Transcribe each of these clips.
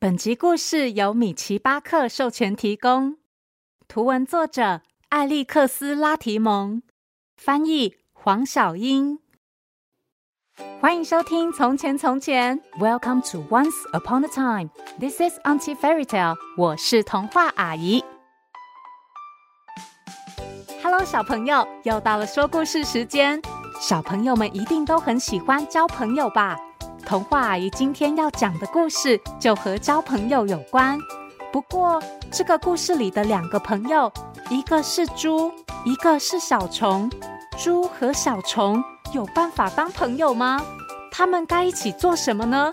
本集故事由米奇巴克授权提供，图文作者艾利克斯拉提蒙，翻译黄小英。欢迎收听《从前从前》，Welcome to Once Upon a Time。This is Auntie Fairy Tale。我是童话阿姨。Hello，小朋友，又到了说故事时间。小朋友们一定都很喜欢交朋友吧？童话阿姨今天要讲的故事就和交朋友有关。不过，这个故事里的两个朋友，一个是猪，一个是小虫。猪和小虫有办法当朋友吗？他们该一起做什么呢？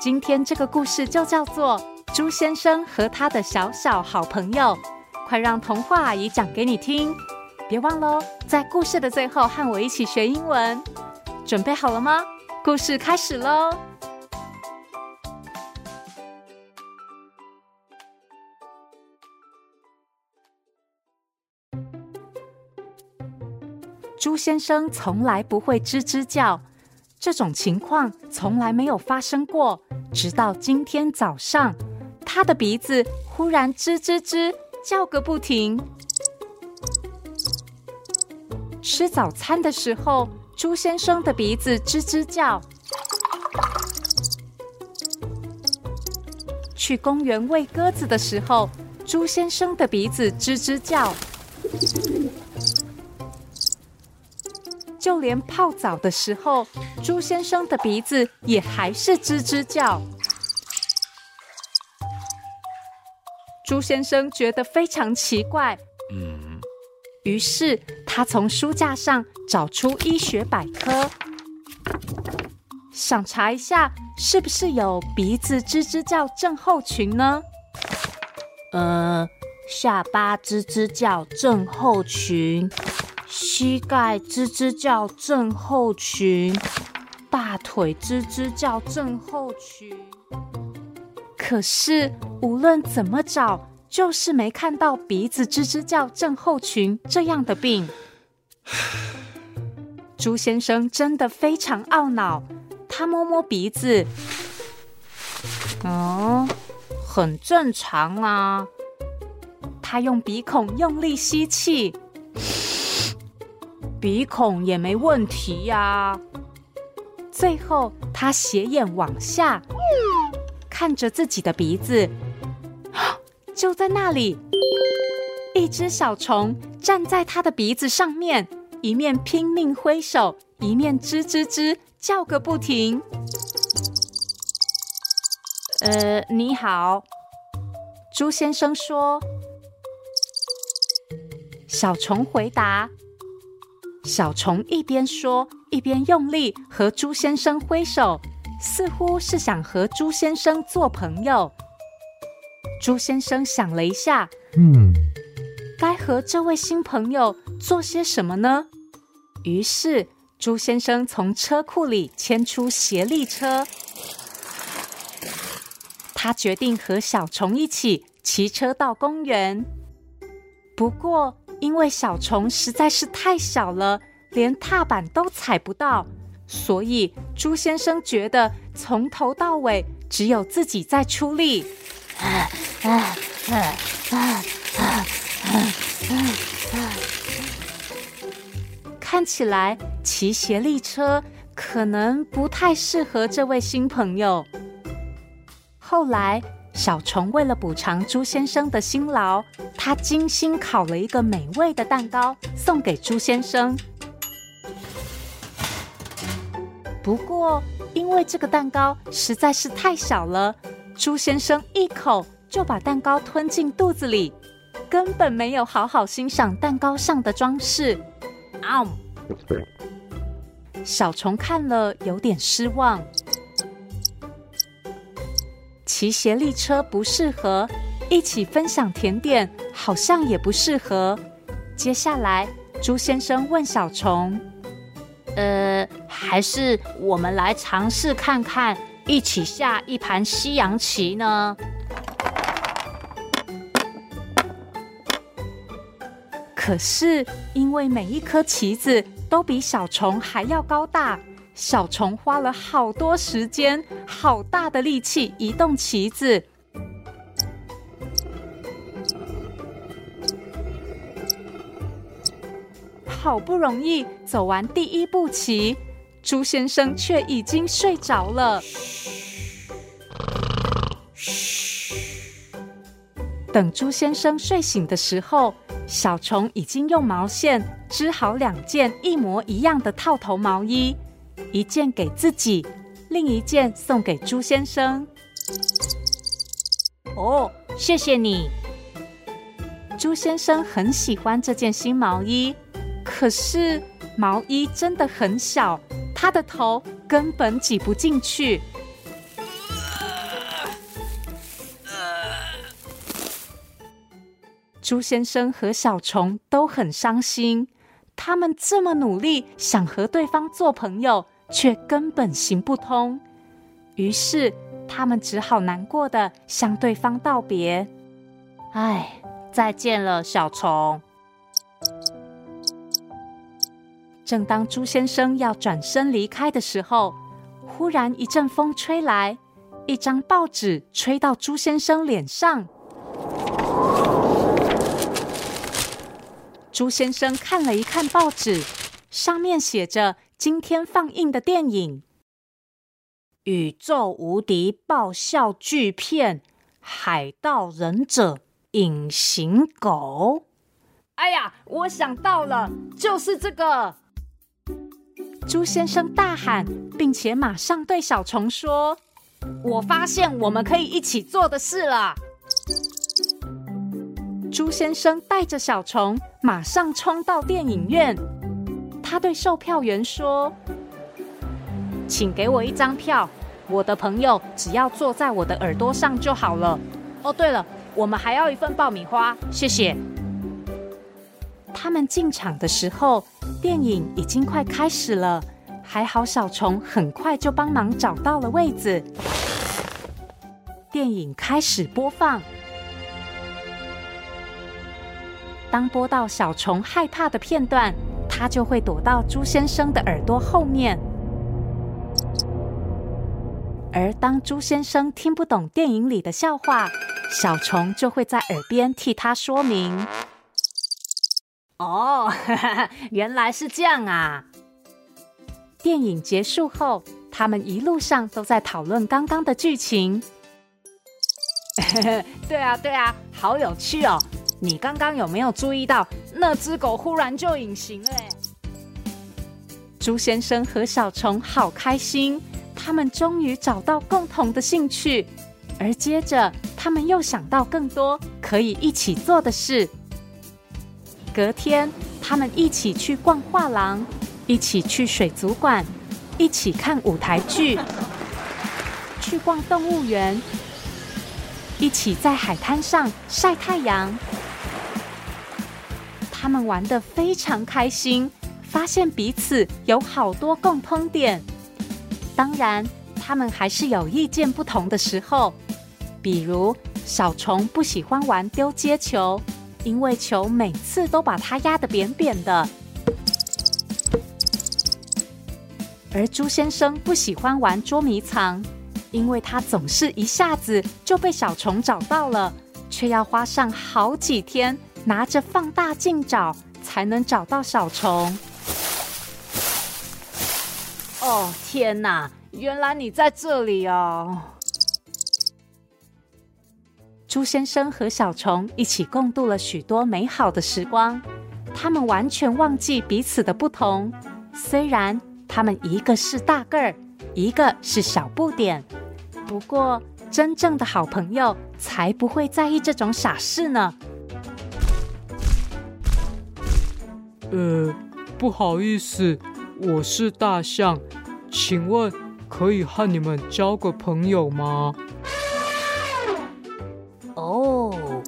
今天这个故事就叫做《猪先生和他的小小好朋友》。快让童话阿姨讲给你听！别忘喽，在故事的最后和我一起学英文。准备好了吗？故事开始喽！猪先生从来不会吱吱叫，这种情况从来没有发生过。直到今天早上，他的鼻子忽然吱吱吱叫个不停。吃早餐的时候，猪先生的鼻子吱吱叫，去公园喂鸽子的时候，猪先生的鼻子吱吱叫，就连泡澡的时候，猪先生的鼻子也还是吱吱叫。猪先生觉得非常奇怪，嗯。于是他从书架上找出医学百科，想查一下是不是有鼻子吱吱叫症候群呢？呃，下巴吱吱叫症候群，膝盖吱吱叫症候群，大腿吱吱叫症候群。可是无论怎么找，就是没看到鼻子吱吱叫症候群这样的病。朱先生真的非常懊恼，他摸摸鼻子，嗯，很正常啊。他用鼻孔用力吸气，鼻孔也没问题呀。最后，他斜眼往下看着自己的鼻子。就在那里，一只小虫站在他的鼻子上面，一面拼命挥手，一面吱吱吱叫个不停。呃，你好，猪先生说。小虫回答。小虫一边说，一边用力和猪先生挥手，似乎是想和猪先生做朋友。猪先生想了一下，嗯，该和这位新朋友做些什么呢？于是，朱先生从车库里牵出协力车，他决定和小虫一起骑车到公园。不过，因为小虫实在是太小了，连踏板都踩不到，所以朱先生觉得从头到尾只有自己在出力。啊啊啊啊啊啊啊！看起来骑协力车可能不太适合这位新朋友。后来，小虫为了补偿猪先生的辛劳，他精心烤了一个美味的蛋糕送给猪先生。不过，因为这个蛋糕实在是太小了。猪先生一口就把蛋糕吞进肚子里，根本没有好好欣赏蛋糕上的装饰。啊！小虫看了有点失望。骑斜力车不适合，一起分享甜点好像也不适合。接下来，猪先生问小虫：“呃，还是我们来尝试看看。”一起下一盘西洋棋呢？可是因为每一颗棋子都比小虫还要高大，小虫花了好多时间、好大的力气移动棋子。好不容易走完第一步棋，朱先生却已经睡着了。等朱先生睡醒的时候，小虫已经用毛线织好两件一模一样的套头毛衣，一件给自己，另一件送给猪先生。哦，谢谢你。猪先生很喜欢这件新毛衣。可是毛衣真的很小，他的头根本挤不进去。朱先生和小虫都很伤心，他们这么努力想和对方做朋友，却根本行不通。于是他们只好难过的向对方道别：“哎，再见了，小虫。”正当朱先生要转身离开的时候，忽然一阵风吹来，一张报纸吹到朱先生脸上。朱先生看了一看报纸，上面写着今天放映的电影《宇宙无敌爆笑巨片：海盗忍者隐形狗》。哎呀，我想到了，就是这个。朱先生大喊，并且马上对小虫说：“我发现我们可以一起做的事了。”朱先生带着小虫马上冲到电影院。他对售票员说：“请给我一张票，我的朋友只要坐在我的耳朵上就好了。哦，对了，我们还要一份爆米花，谢谢。”他们进场的时候，电影已经快开始了。还好小虫很快就帮忙找到了位子。电影开始播放。当播到小虫害怕的片段，它就会躲到猪先生的耳朵后面。而当猪先生听不懂电影里的笑话，小虫就会在耳边替他说明。哦，原来是这样啊！电影结束后，他们一路上都在讨论刚刚的剧情。对啊，对啊，好有趣哦！你刚刚有没有注意到那只狗忽然就隐形了？猪先生和小虫好开心，他们终于找到共同的兴趣，而接着他们又想到更多可以一起做的事。隔天，他们一起去逛画廊，一起去水族馆，一起看舞台剧，去逛动物园，一起在海滩上晒太阳。他们玩得非常开心，发现彼此有好多共通点。当然，他们还是有意见不同的时候，比如小虫不喜欢玩丢接球。因为球每次都把它压得扁扁的，而猪先生不喜欢玩捉迷藏，因为他总是一下子就被小虫找到了，却要花上好几天拿着放大镜找，才能找到小虫。哦，天哪，原来你在这里哦！猪先生和小虫一起共度了许多美好的时光，他们完全忘记彼此的不同。虽然他们一个是大个儿，一个是小不点，不过真正的好朋友才不会在意这种傻事呢。呃，不好意思，我是大象，请问可以和你们交个朋友吗？哦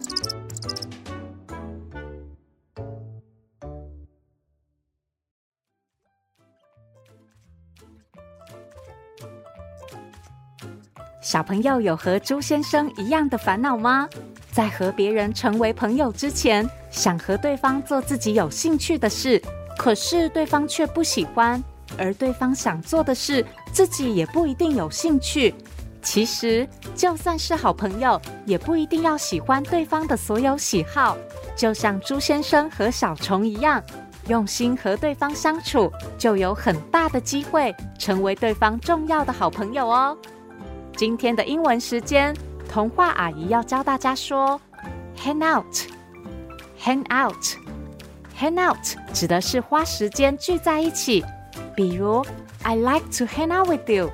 小朋友有和猪先生一样的烦恼吗？在和别人成为朋友之前，想和对方做自己有兴趣的事，可是对方却不喜欢，而对方想做的事，自己也不一定有兴趣。其实，就算是好朋友，也不一定要喜欢对方的所有喜好。就像朱先生和小虫一样，用心和对方相处，就有很大的机会成为对方重要的好朋友哦。今天的英文时间，童话阿姨要教大家说 “hang out”，“hang out”，“hang out” 指的是花时间聚在一起。比如，I like to hang out with you。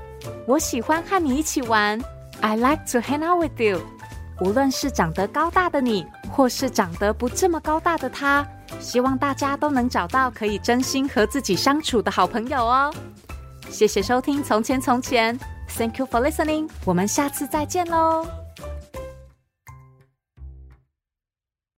我喜欢和你一起玩。I like to hang out with you。无论是长得高大的你，或是长得不这么高大的他，希望大家都能找到可以真心和自己相处的好朋友哦。谢谢收听《从前从前》，Thank you for listening。我们下次再见喽。